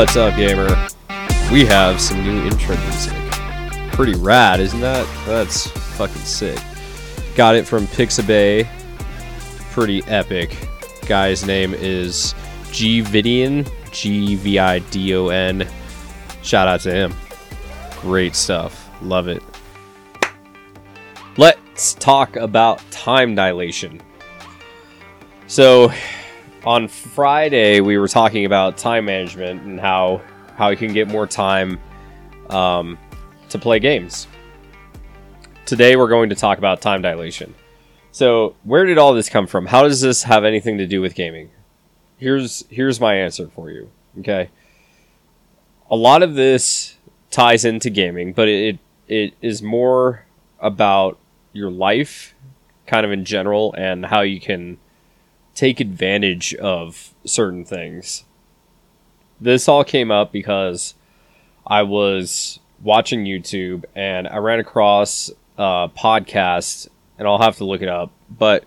What's up, gamer? We have some new intro music. Pretty rad, isn't that? That's fucking sick. Got it from Pixabay. Pretty epic. Guy's name is G. G V I D O N. Shout out to him. Great stuff. Love it. Let's talk about time dilation. So, on Friday we were talking about time management and how how you can get more time um, to play games. Today we're going to talk about time dilation. So, where did all this come from? How does this have anything to do with gaming? Here's here's my answer for you. Okay. A lot of this ties into gaming, but it it is more about your life kind of in general and how you can take advantage of certain things. This all came up because I was watching YouTube and I ran across a podcast, and I'll have to look it up, but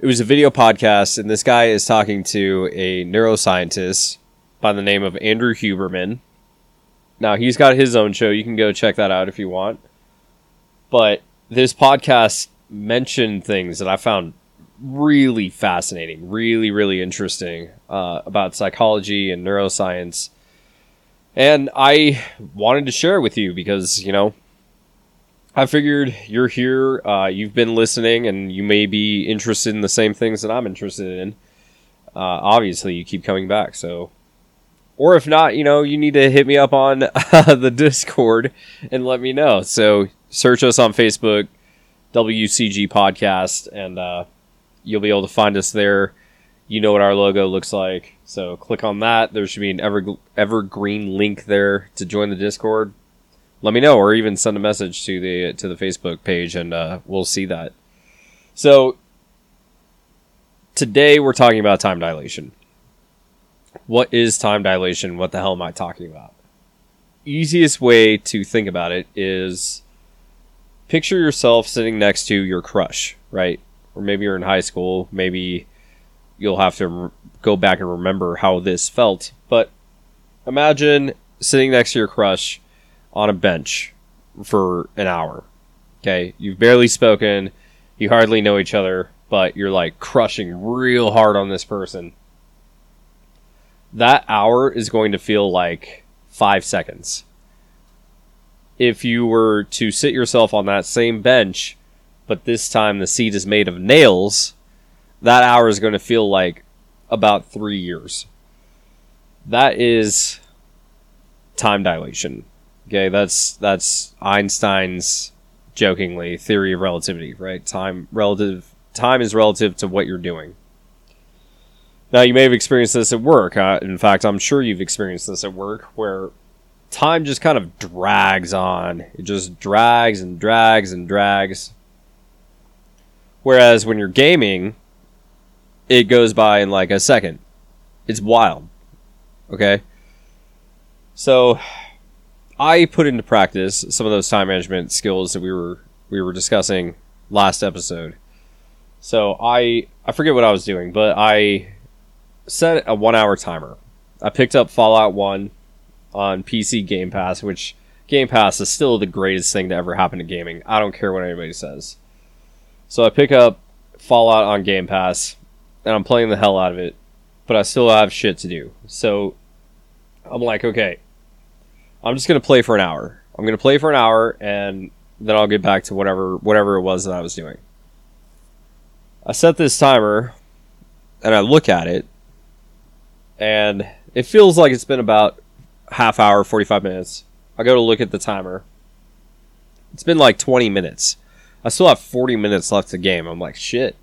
it was a video podcast, and this guy is talking to a neuroscientist by the name of Andrew Huberman. Now, he's got his own show. You can go check that out if you want. But this podcast mentioned things that I found really fascinating, really, really interesting uh, about psychology and neuroscience. And I wanted to share it with you because, you know, I figured you're here, uh, you've been listening, and you may be interested in the same things that I'm interested in. Uh, obviously, you keep coming back, so. Or if not, you know, you need to hit me up on the Discord and let me know. So search us on Facebook, WCG Podcast, and uh, you'll be able to find us there. You know what our logo looks like, so click on that. There should be an ever evergreen link there to join the Discord. Let me know, or even send a message to the to the Facebook page, and uh, we'll see that. So today we're talking about time dilation. What is time dilation? What the hell am I talking about? Easiest way to think about it is picture yourself sitting next to your crush, right? Or maybe you're in high school, maybe you'll have to re- go back and remember how this felt. But imagine sitting next to your crush on a bench for an hour. Okay, you've barely spoken, you hardly know each other, but you're like crushing real hard on this person. That hour is going to feel like five seconds. If you were to sit yourself on that same bench, but this time the seat is made of nails, that hour is going to feel like about three years. That is time dilation. Okay, that's that's Einstein's jokingly theory of relativity, right? Time relative time is relative to what you're doing. Now you may have experienced this at work. Uh, in fact, I'm sure you've experienced this at work where time just kind of drags on. It just drags and drags and drags. Whereas when you're gaming, it goes by in like a second. It's wild. Okay? So I put into practice some of those time management skills that we were we were discussing last episode. So I I forget what I was doing, but I set a 1-hour timer. I picked up Fallout 1 on PC Game Pass, which Game Pass is still the greatest thing to ever happen to gaming. I don't care what anybody says. So I pick up Fallout on Game Pass, and I'm playing the hell out of it, but I still have shit to do. So I'm like, okay, I'm just gonna play for an hour. I'm gonna play for an hour, and then I'll get back to whatever whatever it was that I was doing. I set this timer, and I look at it, and it feels like it's been about half hour, 45 minutes. I go to look at the timer. It's been like 20 minutes. I still have 40 minutes left to game. I'm like, shit,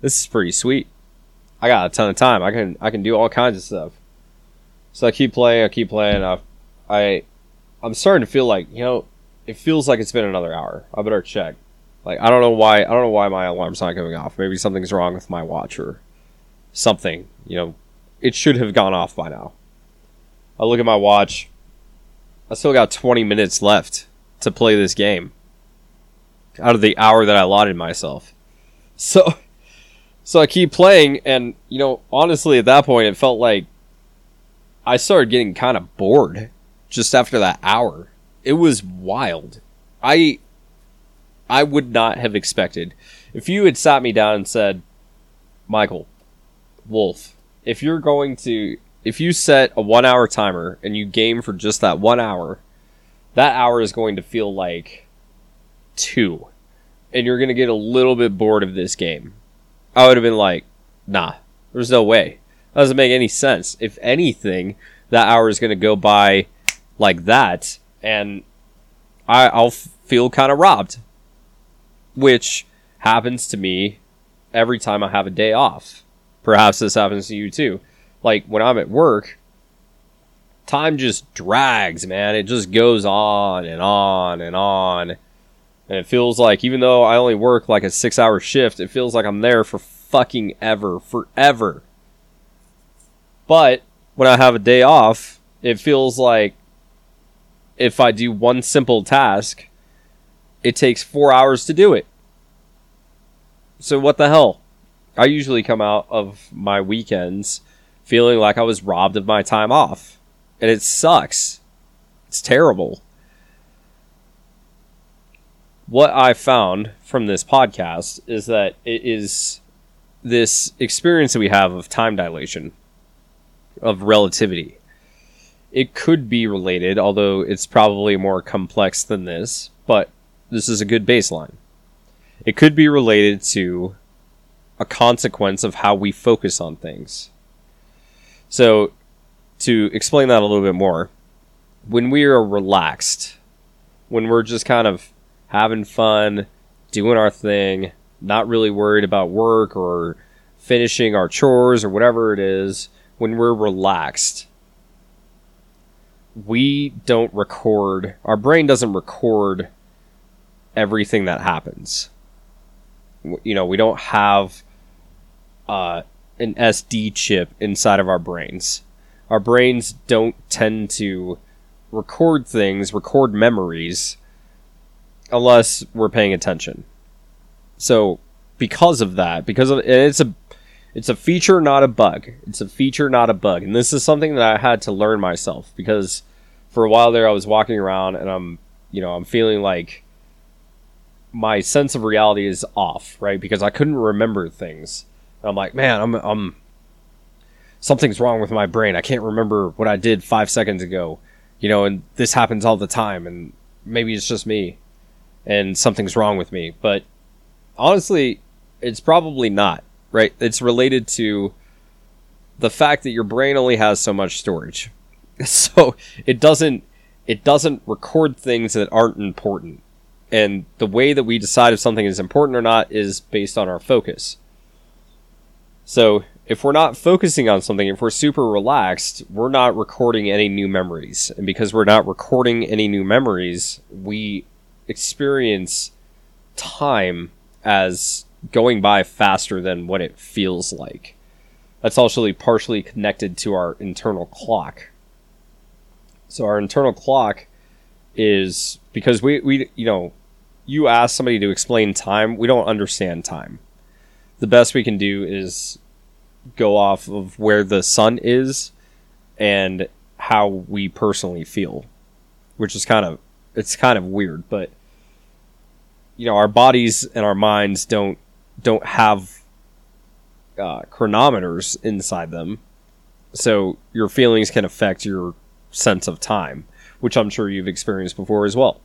this is pretty sweet. I got a ton of time. I can I can do all kinds of stuff. So I keep playing. I keep playing. I, I I'm starting to feel like you know, it feels like it's been another hour. I better check. Like I don't know why I don't know why my alarm's not going off. Maybe something's wrong with my watch or something. You know, it should have gone off by now. I look at my watch. I still got 20 minutes left to play this game out of the hour that I allotted myself. So, so I keep playing, and you know, honestly, at that point, it felt like I started getting kind of bored just after that hour. It was wild. I I would not have expected if you had sat me down and said, "Michael, Wolf, if you're going to if you set a 1-hour timer and you game for just that 1 hour, that hour is going to feel like 2 and you're to get a little bit bored of this game." I would have been like, "Nah, there's no way. That doesn't make any sense. If anything, that hour is to go by like that, and I, I'll feel kind of robbed, which happens to me every time I have a day off. Perhaps this happens to you too. Like when I'm at work, time just drags, man. It just goes on and on and on. And it feels like, even though I only work like a six hour shift, it feels like I'm there for fucking ever, forever. But when I have a day off, it feels like if I do one simple task, it takes four hours to do it. So what the hell? I usually come out of my weekends feeling like I was robbed of my time off. And it sucks. It's terrible. What I found from this podcast is that it is this experience that we have of time dilation, of relativity. It could be related, although it's probably more complex than this, but this is a good baseline. It could be related to a consequence of how we focus on things. So, to explain that a little bit more, when we are relaxed, when we're just kind of having fun, doing our thing, not really worried about work or finishing our chores or whatever it is, when we're relaxed, we don't record, our brain doesn't record everything that happens. You know, we don't have uh, an SD chip inside of our brains. Our brains don't tend to record things, record memories, unless we're paying attention. So, because of that, because of it's a it's a feature, not a bug. It's a feature, not a bug. And this is something that I had to learn myself because for a while there I was walking around and I'm, you know, I'm feeling like my sense of reality is off, right? Because I couldn't remember things. And I'm like, man, I'm, I'm, something's wrong with my brain. I can't remember what I did five seconds ago, you know, and this happens all the time. And maybe it's just me and something's wrong with me. But honestly, it's probably not right? It's related to the fact that your brain only has so much storage. So it doesn't it doesn't record things that aren't important. And the way that we decide if something is important or not is based on our focus. So if we're not focusing on something, if we're super relaxed, we're not recording any new memories. And because we're not recording any new memories, we experience time as going by faster than what it feels like. That's also partially connected to our internal clock. So our internal clock is because we, we you know, you ask somebody to explain time, we don't understand time. The best we can do is go off of where the sun is and how we personally feel, which is kind of it's kind of weird, but you know, our bodies and our minds don't don't have uh, chronometers inside them, so your feelings can affect your sense of time, which I'm sure you've experienced before as well.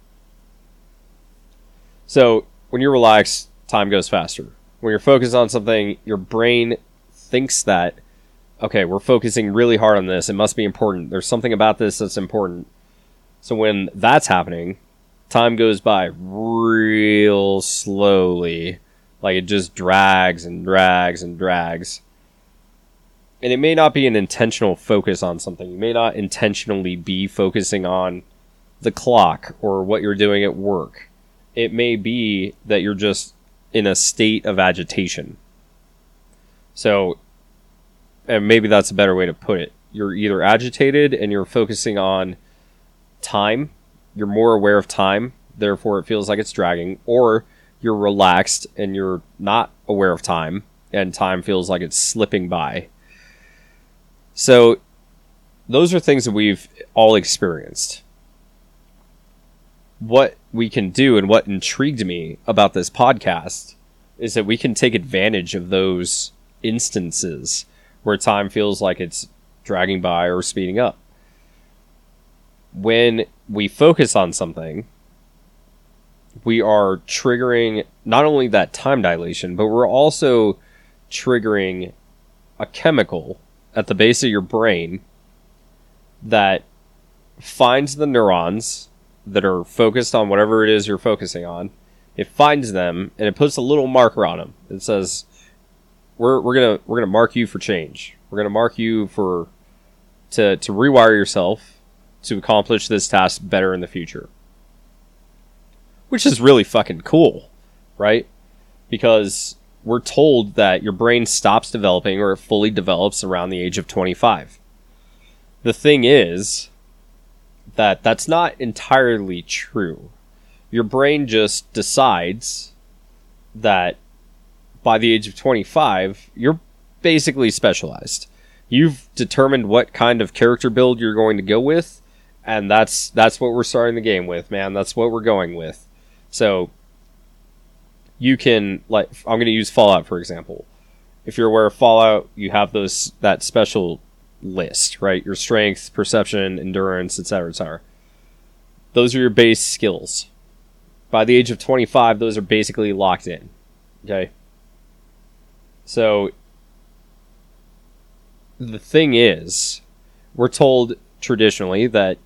So when you're relaxed, time goes faster. When you're focused on something, your brain thinks that okay, we're focusing really hard on this. It must be important. There's something about this that's important. So when that's happening, time goes by real slowly like it just drags and drags and drags. And it may not be an intentional focus on something. You may not intentionally be focusing on the clock or what you're doing at work. It may be that you're just in a state of agitation. So, and maybe that's a better way to put it. You're either agitated and you're focusing on time, you're more aware of time, therefore it feels like it's dragging, or you're relaxed and you're not aware of time and time feels like it's slipping by. So those are things that we've all experienced. What we can do and what intrigued me about this podcast is that we can take advantage of those instances where time feels like it's dragging by or speeding up. When we focus on something, we are triggering not only that time dilation, but we're also triggering a chemical at the base of your brain that finds the neurons that are focused on whatever it is you're focusing on. It finds them and it puts a little marker on them. It says, "We're we're gonna we're gonna mark you for change. We're gonna mark you for to to rewire yourself to accomplish this task better in the future." Which is really fucking cool, right? Because we're told that your brain stops developing or it fully develops around the age of 25. The thing is that that's not entirely true. Your brain just decides that by the age of 25, you're basically specialized. You've determined what kind of character build you're going to go with, and that's that's what we're starting the game with, man. That's what we're going with. So you can like I'm going to use Fallout for example. If you're aware of Fallout, you have those that special list, right? Your strength, perception, endurance, etc., etc. Those are your base skills. By the age of 25, those are basically locked in. Okay? So the thing is, we're told traditionally that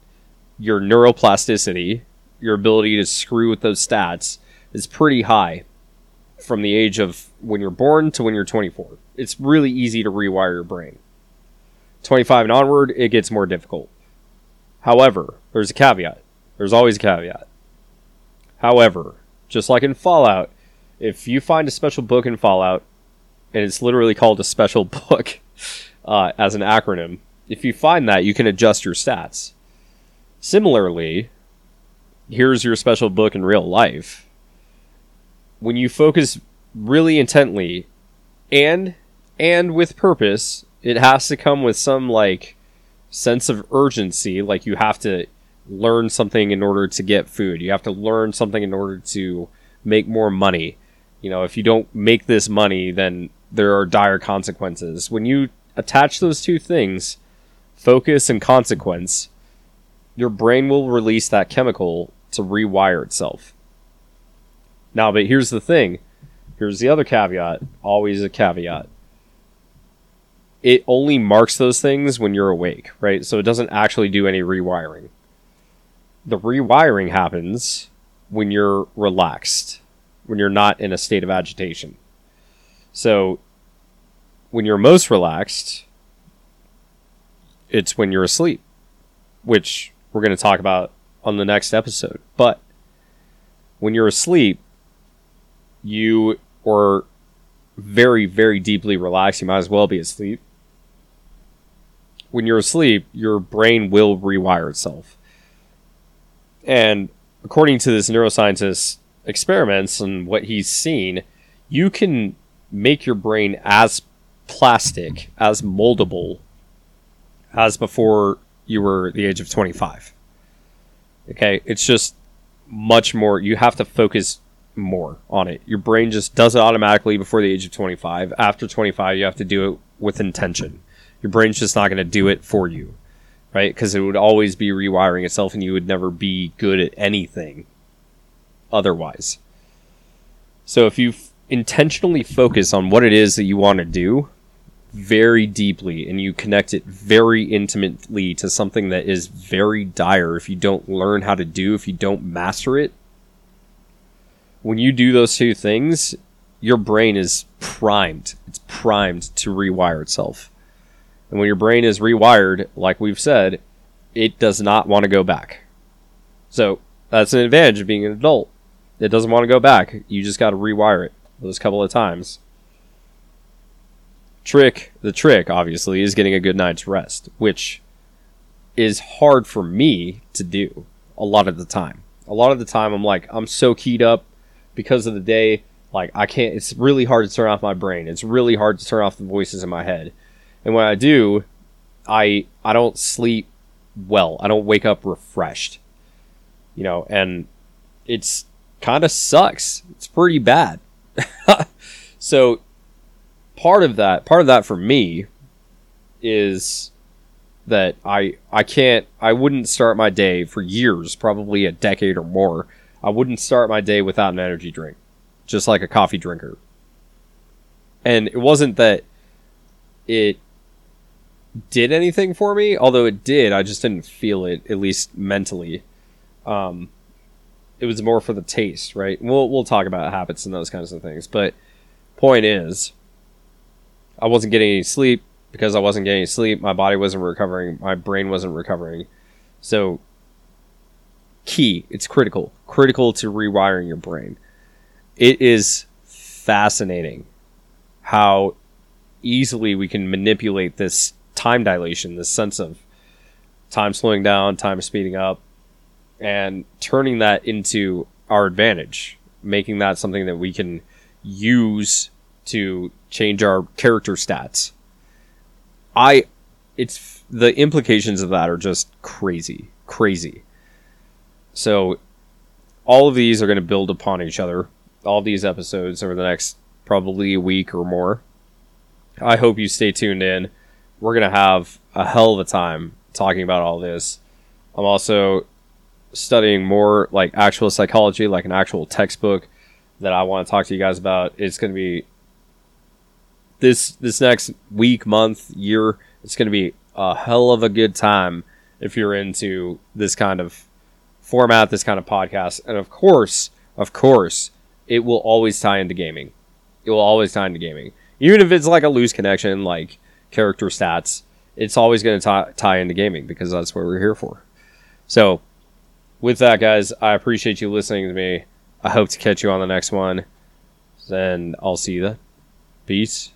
your neuroplasticity, your ability to screw with those stats, is pretty high from the age of when you're born to when you're 24. It's really easy to rewire your brain. 25 and onward, it gets more difficult. However, there's a caveat. There's always a caveat. However, just like in Fallout, if you find a special book in Fallout, and it's literally called a special book uh, as an acronym, if you find that, you can adjust your stats. Similarly, here's your special book in real life when you focus really intently and and with purpose, it has to come with some like sense of urgency, like you have to learn something in order to get food. You have to learn something in order to make more money. You know, if you don't make this money, then there are dire consequences. When you attach those two things, focus and consequence, your brain will release that chemical to rewire itself. Now, but here's the thing. Here's the other caveat. Always a caveat. It only marks those things when you're awake, right? So it doesn't actually do any rewiring. The rewiring happens when you're relaxed, when you're not in a state of agitation. So when you're most relaxed, it's when you're asleep, which we're going to talk about on the next episode. But when you're asleep, you are very, very deeply relaxed. You might as well be asleep. When you're asleep, your brain will rewire itself. And according to this neuroscientist's experiments and what he's seen, you can make your brain as plastic, as moldable as before you were the age of 25. Okay, it's just much more, you have to focus more on it. Your brain just does it automatically before the age of 25. After 25, you have to do it with intention. Your brain's just not going to do it for you, right? Because it would always be rewiring itself and you would never be good at anything otherwise. So if you intentionally focus on what it is that you want to do very deeply and you connect it very intimately to something that is very dire if you don't learn how to do, if you don't master it, when you do those two things, your brain is primed. It's primed to rewire itself. And when your brain is rewired, like we've said, it does not want to go back. So that's an advantage of being an adult. It doesn't want to go back. You just got to rewire it those couple of times. Trick, the trick, obviously, is getting a good night's rest, which is hard for me to do a lot of the time. A lot of the time, I'm like, I'm so keyed up because of the day, like I can't. It's really hard to turn off my brain. It's really hard to turn off the voices in my head. And when I do, I I don't sleep well. I don't wake up refreshed. You know, and it's kind of sucks. It's pretty bad. so part of that, part of that for me is that I I can't I wouldn't start my day for years, probably a decade or more. I wouldn't start my day without an energy drink, just like a coffee drinker. And it wasn't that it did anything for me, although it did. I just didn't feel it, at least mentally. Um, it was more for the taste, right? We'll we'll talk about habits and those kinds of things, but point is, I wasn't getting any sleep because I wasn't getting any sleep. My body wasn't recovering. My brain wasn't recovering. So, key. It's critical. Critical to rewiring your brain. It is fascinating how easily we can manipulate this time dilation, this sense of time slowing down, time speeding up, and turning that into our advantage, making that something that we can use to change our character stats. I it's the implications of that are just crazy, crazy. So all of these are going to build upon each other. All these episodes over the next probably a week or more. I hope you stay tuned in. We're going to have a hell of a time talking about all this. I'm also studying more like actual psychology, like an actual textbook that I want to talk to you guys about. It's going to be this this next week, month, year. It's going to be a hell of a good time if you're into this kind of format, this kind of podcast, and of course, of course, it will always tie into gaming. It will always tie into gaming, even if it's like a loose connection, like character stats. It's always going to tie into gaming because that's what we're here for. So with that, guys, I appreciate you listening to me. I hope to catch you on the next one. And I'll see you then. Peace.